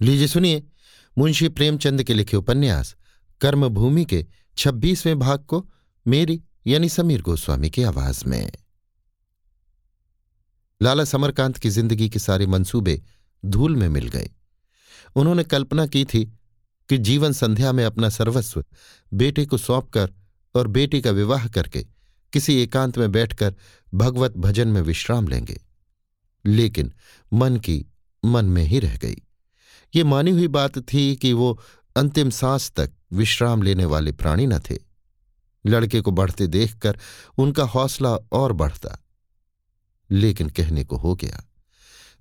लीजिए, सुनिए। मुंशी प्रेमचंद के लिखे उपन्यास, कर्मभूमि के छब्बीसवें भाग को मेरी, यानी समीर गोस्वामी की आवाज़ में। लाला समरकांत की ज़िंदगी के सारे मंसूबे धूल में मिल गए। उन्होंने कल्पना की थी कि जीवन संध्या में अपना सर्वस्व बेटे को सौंपकर और बेटी का विवाह करके किसी एकांत में बैठकर भगवत भजन में विश्राम लेंगे। लेकिन मन की मन में ही रह गई। ये मानी हुई बात थी कि वो अंतिम सांस तक विश्राम लेने वाले प्राणी न थे। लड़के को बढ़ते देखकर उनका हौसला और बढ़ता। लेकिन कहने को हो गया।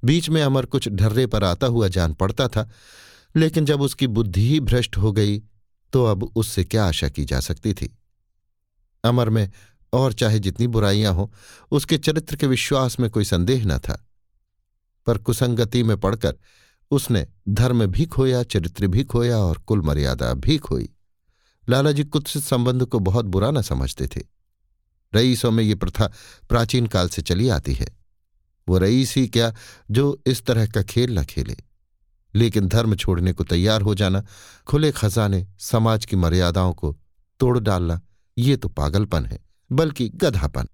बीच में अमर कुछ ढर्रे पर आता हुआ जान पड़ता था, लेकिन जब उसकी बुद्धि ही भ्रष्ट हो गई तो अब उससे क्या आशा की जा सकती थी? अमर में और चाहे जितनी बुराइयाँ हों, उसके चरित्र के विश्वास में कोई संदेह न था। पर कुसंगति में पड़कर उसने धर्म भी खोया, चरित्र भी खोया और कुल मर्यादा भी खोई। लालाजी कुत्सित संबंध को बहुत बुरा न समझते थे। रईसों में ये प्रथा प्राचीन काल से चली आती है। वो रईस ही क्या जो इस तरह का खेल न खेले। लेकिन धर्म छोड़ने को तैयार हो जाना, खुले खजाने, समाज की मर्यादाओं को तोड़ डालना, ये तो पागलपन है, बल्कि गधापन।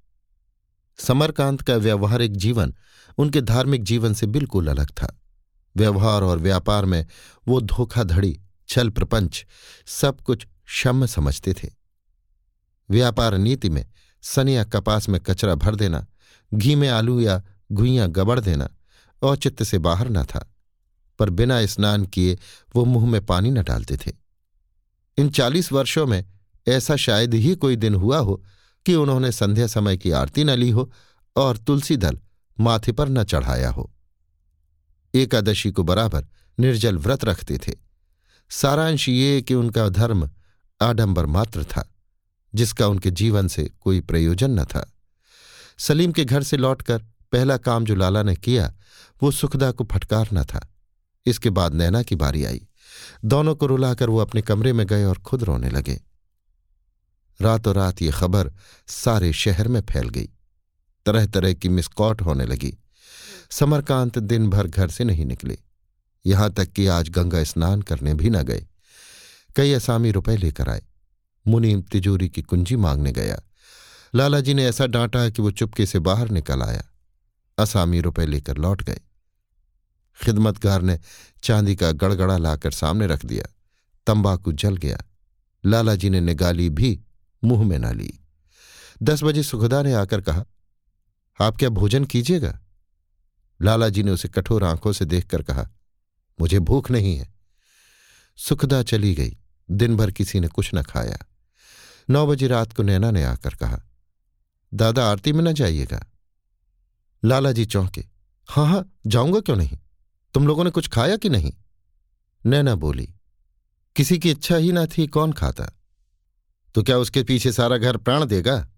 समरकांत का व्यवहारिक जीवन उनके धार्मिक जीवन से बिल्कुल अलग था। व्यवहार और व्यापार में वो धोखाधड़ी, छल प्रपंच, सब कुछ क्षम समझते थे। व्यापार नीति में सनिया कपास में कचरा भर देना, घी में आलू या घुइयाँ गबड़ देना औचित्य से बाहर न था, पर बिना स्नान किए वो मुँह में पानी न डालते थे। इन चालीस वर्षों में ऐसा शायद ही कोई दिन हुआ हो कि उन्होंने संध्या समय की आरती न ली हो और तुलसी दल माथे पर न चढ़ाया हो। एकादशी को बराबर निर्जल व्रत रखते थे। सारांश ये कि उनका धर्म आडंबर मात्र था, जिसका उनके जीवन से कोई प्रयोजन न था। सलीम के घर से लौटकर पहला काम जो लाला ने किया, वो सुखदा को फटकारना था। इसके बाद नैना की बारी आई। दोनों को रुलाकर वो अपने कमरे में गए और खुद रोने लगे। रातों रात ये खबर सारे शहर में फैल गई। तरह तरह की मिसकॉट होने लगी। समरकांत दिन भर घर से नहीं निकले। यहाँ तक कि आज गंगा स्नान करने भी न गए। कई असामी रुपए लेकर आए। मुनीम तिजोरी की कुंजी मांगने गया। लालाजी ने ऐसा डांटा कि वो चुपके से बाहर निकल आया। असामी रुपए लेकर लौट गए। खिदमतगार ने चांदी का गड़गड़ा लाकर सामने रख दिया। तंबाकू जल गया। लालाजी ने निगाली भी मुँह में ना ली। दस बजे सुखदा ने आकर कहा, आप क्या भोजन कीजिएगा? लालाजी ने उसे कठोर आँखों से देखकर कहा, मुझे भूख नहीं है। सुखदा चली गई। दिन भर किसी ने कुछ न खाया। नौ बजे रात को नैना ने आकर कहा, दादा, आरती में न जाइएगा। लालाजी चौंके हाँ हाँ जाऊँगा क्यों नहीं? तुम लोगों ने कुछ खाया कि नहीं? नैना बोली, किसी की इच्छा ही ना थी, कौन खाता? तो क्या उसके पीछे सारा घर प्राण देगा?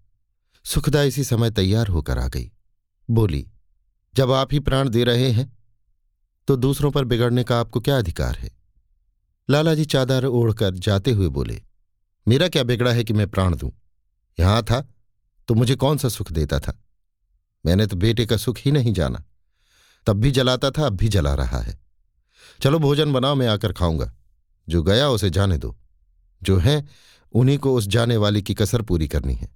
सुखदा इसी समय तैयार होकर आ गई। बोली जब आप ही प्राण दे रहे हैं तो दूसरों पर बिगड़ने का आपको क्या अधिकार है? लालाजी चादर ओढ़कर जाते हुए बोले, मेरा क्या बिगड़ा है कि मैं प्राण दूँ? यहाँ था तो मुझे कौन सा सुख देता था? मैंने तो बेटे का सुख ही नहीं जाना। तब भी जलाता था, अब भी जला रहा है। चलो भोजन बनाओ, मैं आकर खाऊँगा। जो गया उसे जाने दो। जो है, उन्हीं को उस जाने वाली की कसर पूरी करनी है।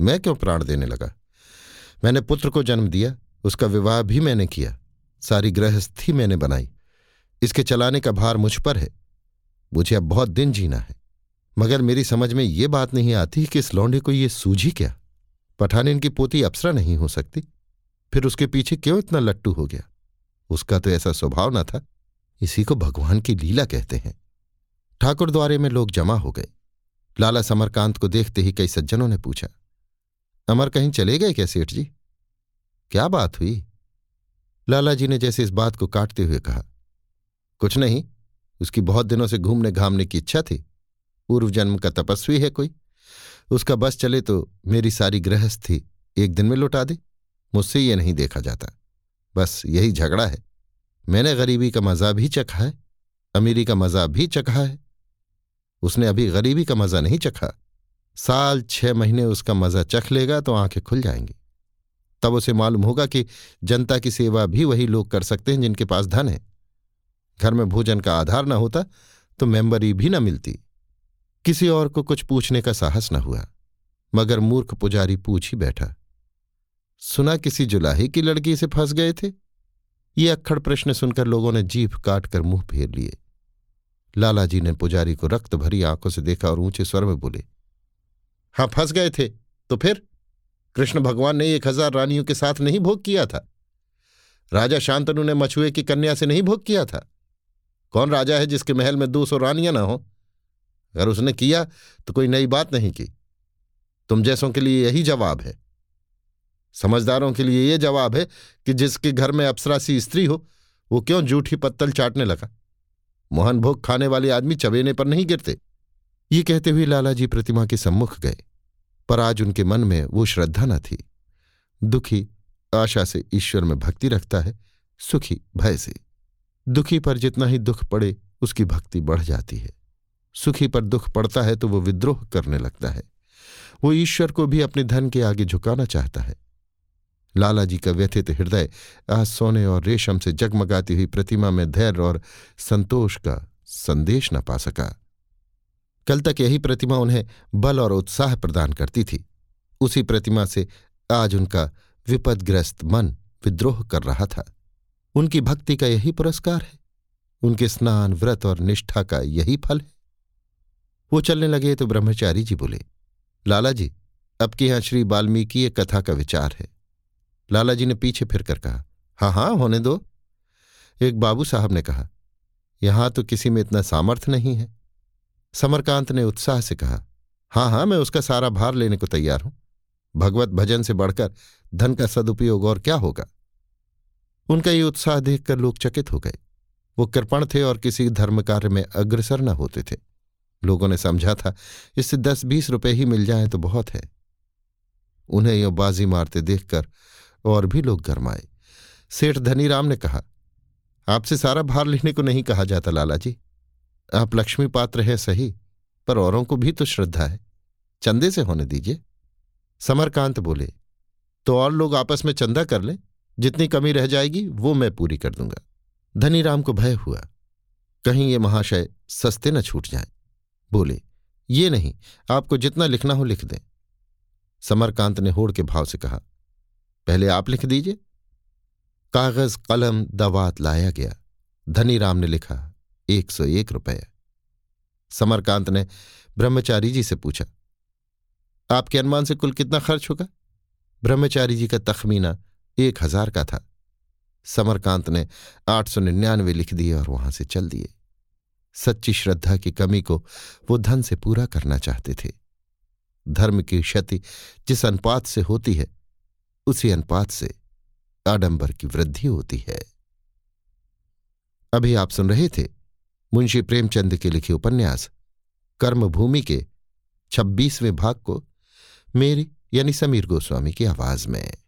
मैं क्यों प्राण देने लगा? मैंने पुत्र को जन्म दिया उसका विवाह भी मैंने किया। सारी गृहस्थी मैंने बनाई। इसके चलाने का भार मुझ पर है। मुझे अब बहुत दिन जीना है। मगर मेरी समझ में ये बात नहीं आती कि इस लौंडे को ये सूझी क्या? पठान इनकी पोती अप्सरा नहीं हो सकती। फिर उसके पीछे क्यों इतना लट्टू हो गया? उसका तो ऐसा स्वभाव न था। इसी को भगवान की लीला कहते हैं। ठाकुर द्वारे में लोग जमा हो गए। लाला समरकांत को देखते ही कई सज्जनों ने पूछा, अमर कहीं चले गए क्या सेठ जी? क्या बात हुई? लालाजी ने जैसे इस बात को काटते हुए कहा, कुछ नहीं, उसकी बहुत दिनों से घूमने घामने की इच्छा थी। पूर्व जन्म का तपस्वी है कोई। उसका बस चले तो मेरी सारी गृहस्थी एक दिन में लुटा दे। मुझसे ये नहीं देखा जाता। बस यही झगड़ा है। मैंने गरीबी का मज़ा भी चखा है, अमीरी का मज़ा भी चखा है। उसने अभी गरीबी का मज़ा नहीं चखा। साल छह महीने उसका मज़ा चख लेगा तो आँखें खुल जाएँगी। तब उसे मालूम होगा कि जनता की सेवा भी वही लोग कर सकते हैं जिनके पास धन है। घर में भोजन का आधार न होता तो मेंबरी भी न मिलती। किसी और को कुछ पूछने का साहस न हुआ, मगर मूर्ख पुजारी पूछ ही बैठा। सुना किसी जुलाही की लड़की से फंस गए थे? ये अक्खड़ प्रश्न सुनकर लोगों ने जीभ काट कर मुँह फेर लिए। लालाजी ने पुजारी को रक्त भरी आँखों से देखा और ऊँचे स्वर में बोले, हाँ, फंस गए थे तो फिर? कृष्ण भगवान ने एक हज़ार रानियों के साथ नहीं भोग किया था। राजा शांतनु ने मछुए की कन्या से नहीं भोग किया था। कौन राजा है जिसके महल में दो सौ रानियाँ ना हो? अगर उसने किया तो कोई नई बात नहीं की। तुम जैसों के लिए यही जवाब है। समझदारों के लिए यह जवाब है कि जिसके घर में अप्सरासी स्त्री हो, वो क्यों जूठी पत्तल चाटने लगा? मोहन भोग खाने वाले आदमी चबेने पर नहीं गिरते। ये कहते हुए लालाजी प्रतिमा के सम्मुख गए। पर आज उनके मन में वो श्रद्धा न थी। दुखी आशा से ईश्वर में भक्ति रखता है, सुखी भय से। दुखी पर जितना ही दुख पड़े, उसकी भक्ति बढ़ जाती है। सुखी पर दुख पड़ता है तो वो विद्रोह करने लगता है। वो ईश्वर को भी अपने धन के आगे झुकाना चाहता है। लालाजी का व्यथित हृदय आज सोने और रेशम से जगमगाती हुई प्रतिमा में धैर्य और संतोष का संदेश न पा सका। कल तक यही प्रतिमा उन्हें बल और उत्साह प्रदान करती थी। उसी प्रतिमा से आज उनका विपदग्रस्त मन विद्रोह कर रहा था। उनकी भक्ति का यही पुरस्कार है। उनके स्नान, व्रत और निष्ठा का यही फल है। वो चलने लगे तो ब्रह्मचारी जी बोले, लाला जी, अब के यहाँ श्री वाल्मीकि कथा का विचार है। लाला जी ने पीछे फिरकर कहा हाँ हाँ होने दो। एक बाबू साहब ने कहा, यहाँ तो किसी में इतना सामर्थ्य नहीं है। समरकांत ने उत्साह से कहा हाँ हाँ मैं उसका सारा भार लेने को तैयार हूँ। भगवत भजन से बढ़कर धन का सदुपयोग और क्या होगा? उनका ये उत्साह देखकर लोग चकित हो गए। वो कृपण थे और किसी धर्म कार्य में अग्रसर न होते थे। लोगों ने समझा था, इससे दस, बीस रुपए ही मिल जाए तो बहुत है। उन्हें यो बाजी मारते देखकर और भी लोग गरमाए। सेठ धनीराम ने कहा, आपसे सारा भार लेने को नहीं कहा जाता, लाला जी। आप लक्ष्मी पात्र हैं सही, पर औरों को भी तो श्रद्धा है। चंदे से होने दीजिए। समरकांत बोले तो और लोग आपस में चंदा कर लें, जितनी कमी रह जाएगी, वो मैं पूरी कर दूँगा। धनीराम को भय हुआ, कहीं ये महाशय सस्ते न छूट जाए। बोले, ये नहीं, आपको जितना लिखना हो लिख दें। समरकांत ने होड़ के भाव से कहा, पहले आप लिख दीजिए। कागज़, कलम दवात लाया गया। धनीराम ने लिखा एक सौ एक रुपये समरकांत ने ब्रह्मचारी जी से पूछा, आपके अनुमान से कुल कितना खर्च होगा? ब्रह्मचारी जी का तखमीना एक हज़ार का था। समरकांत ने आठ सौ निन्यानवे लिख दिए और वहाँ से चल दिए। सच्ची श्रद्धा की कमी को वो धन से पूरा करना चाहते थे। धर्म की क्षति जिस अनुपात से होती है, उसी अनुपात से आडंबर की वृद्धि होती है। अभी आप सुन रहे थे मुंशी प्रेमचंद के लिखे उपन्यास, कर्मभूमि के छब्बीसवें भाग को मेरी यानी समीर गोस्वामी की आवाज़ में।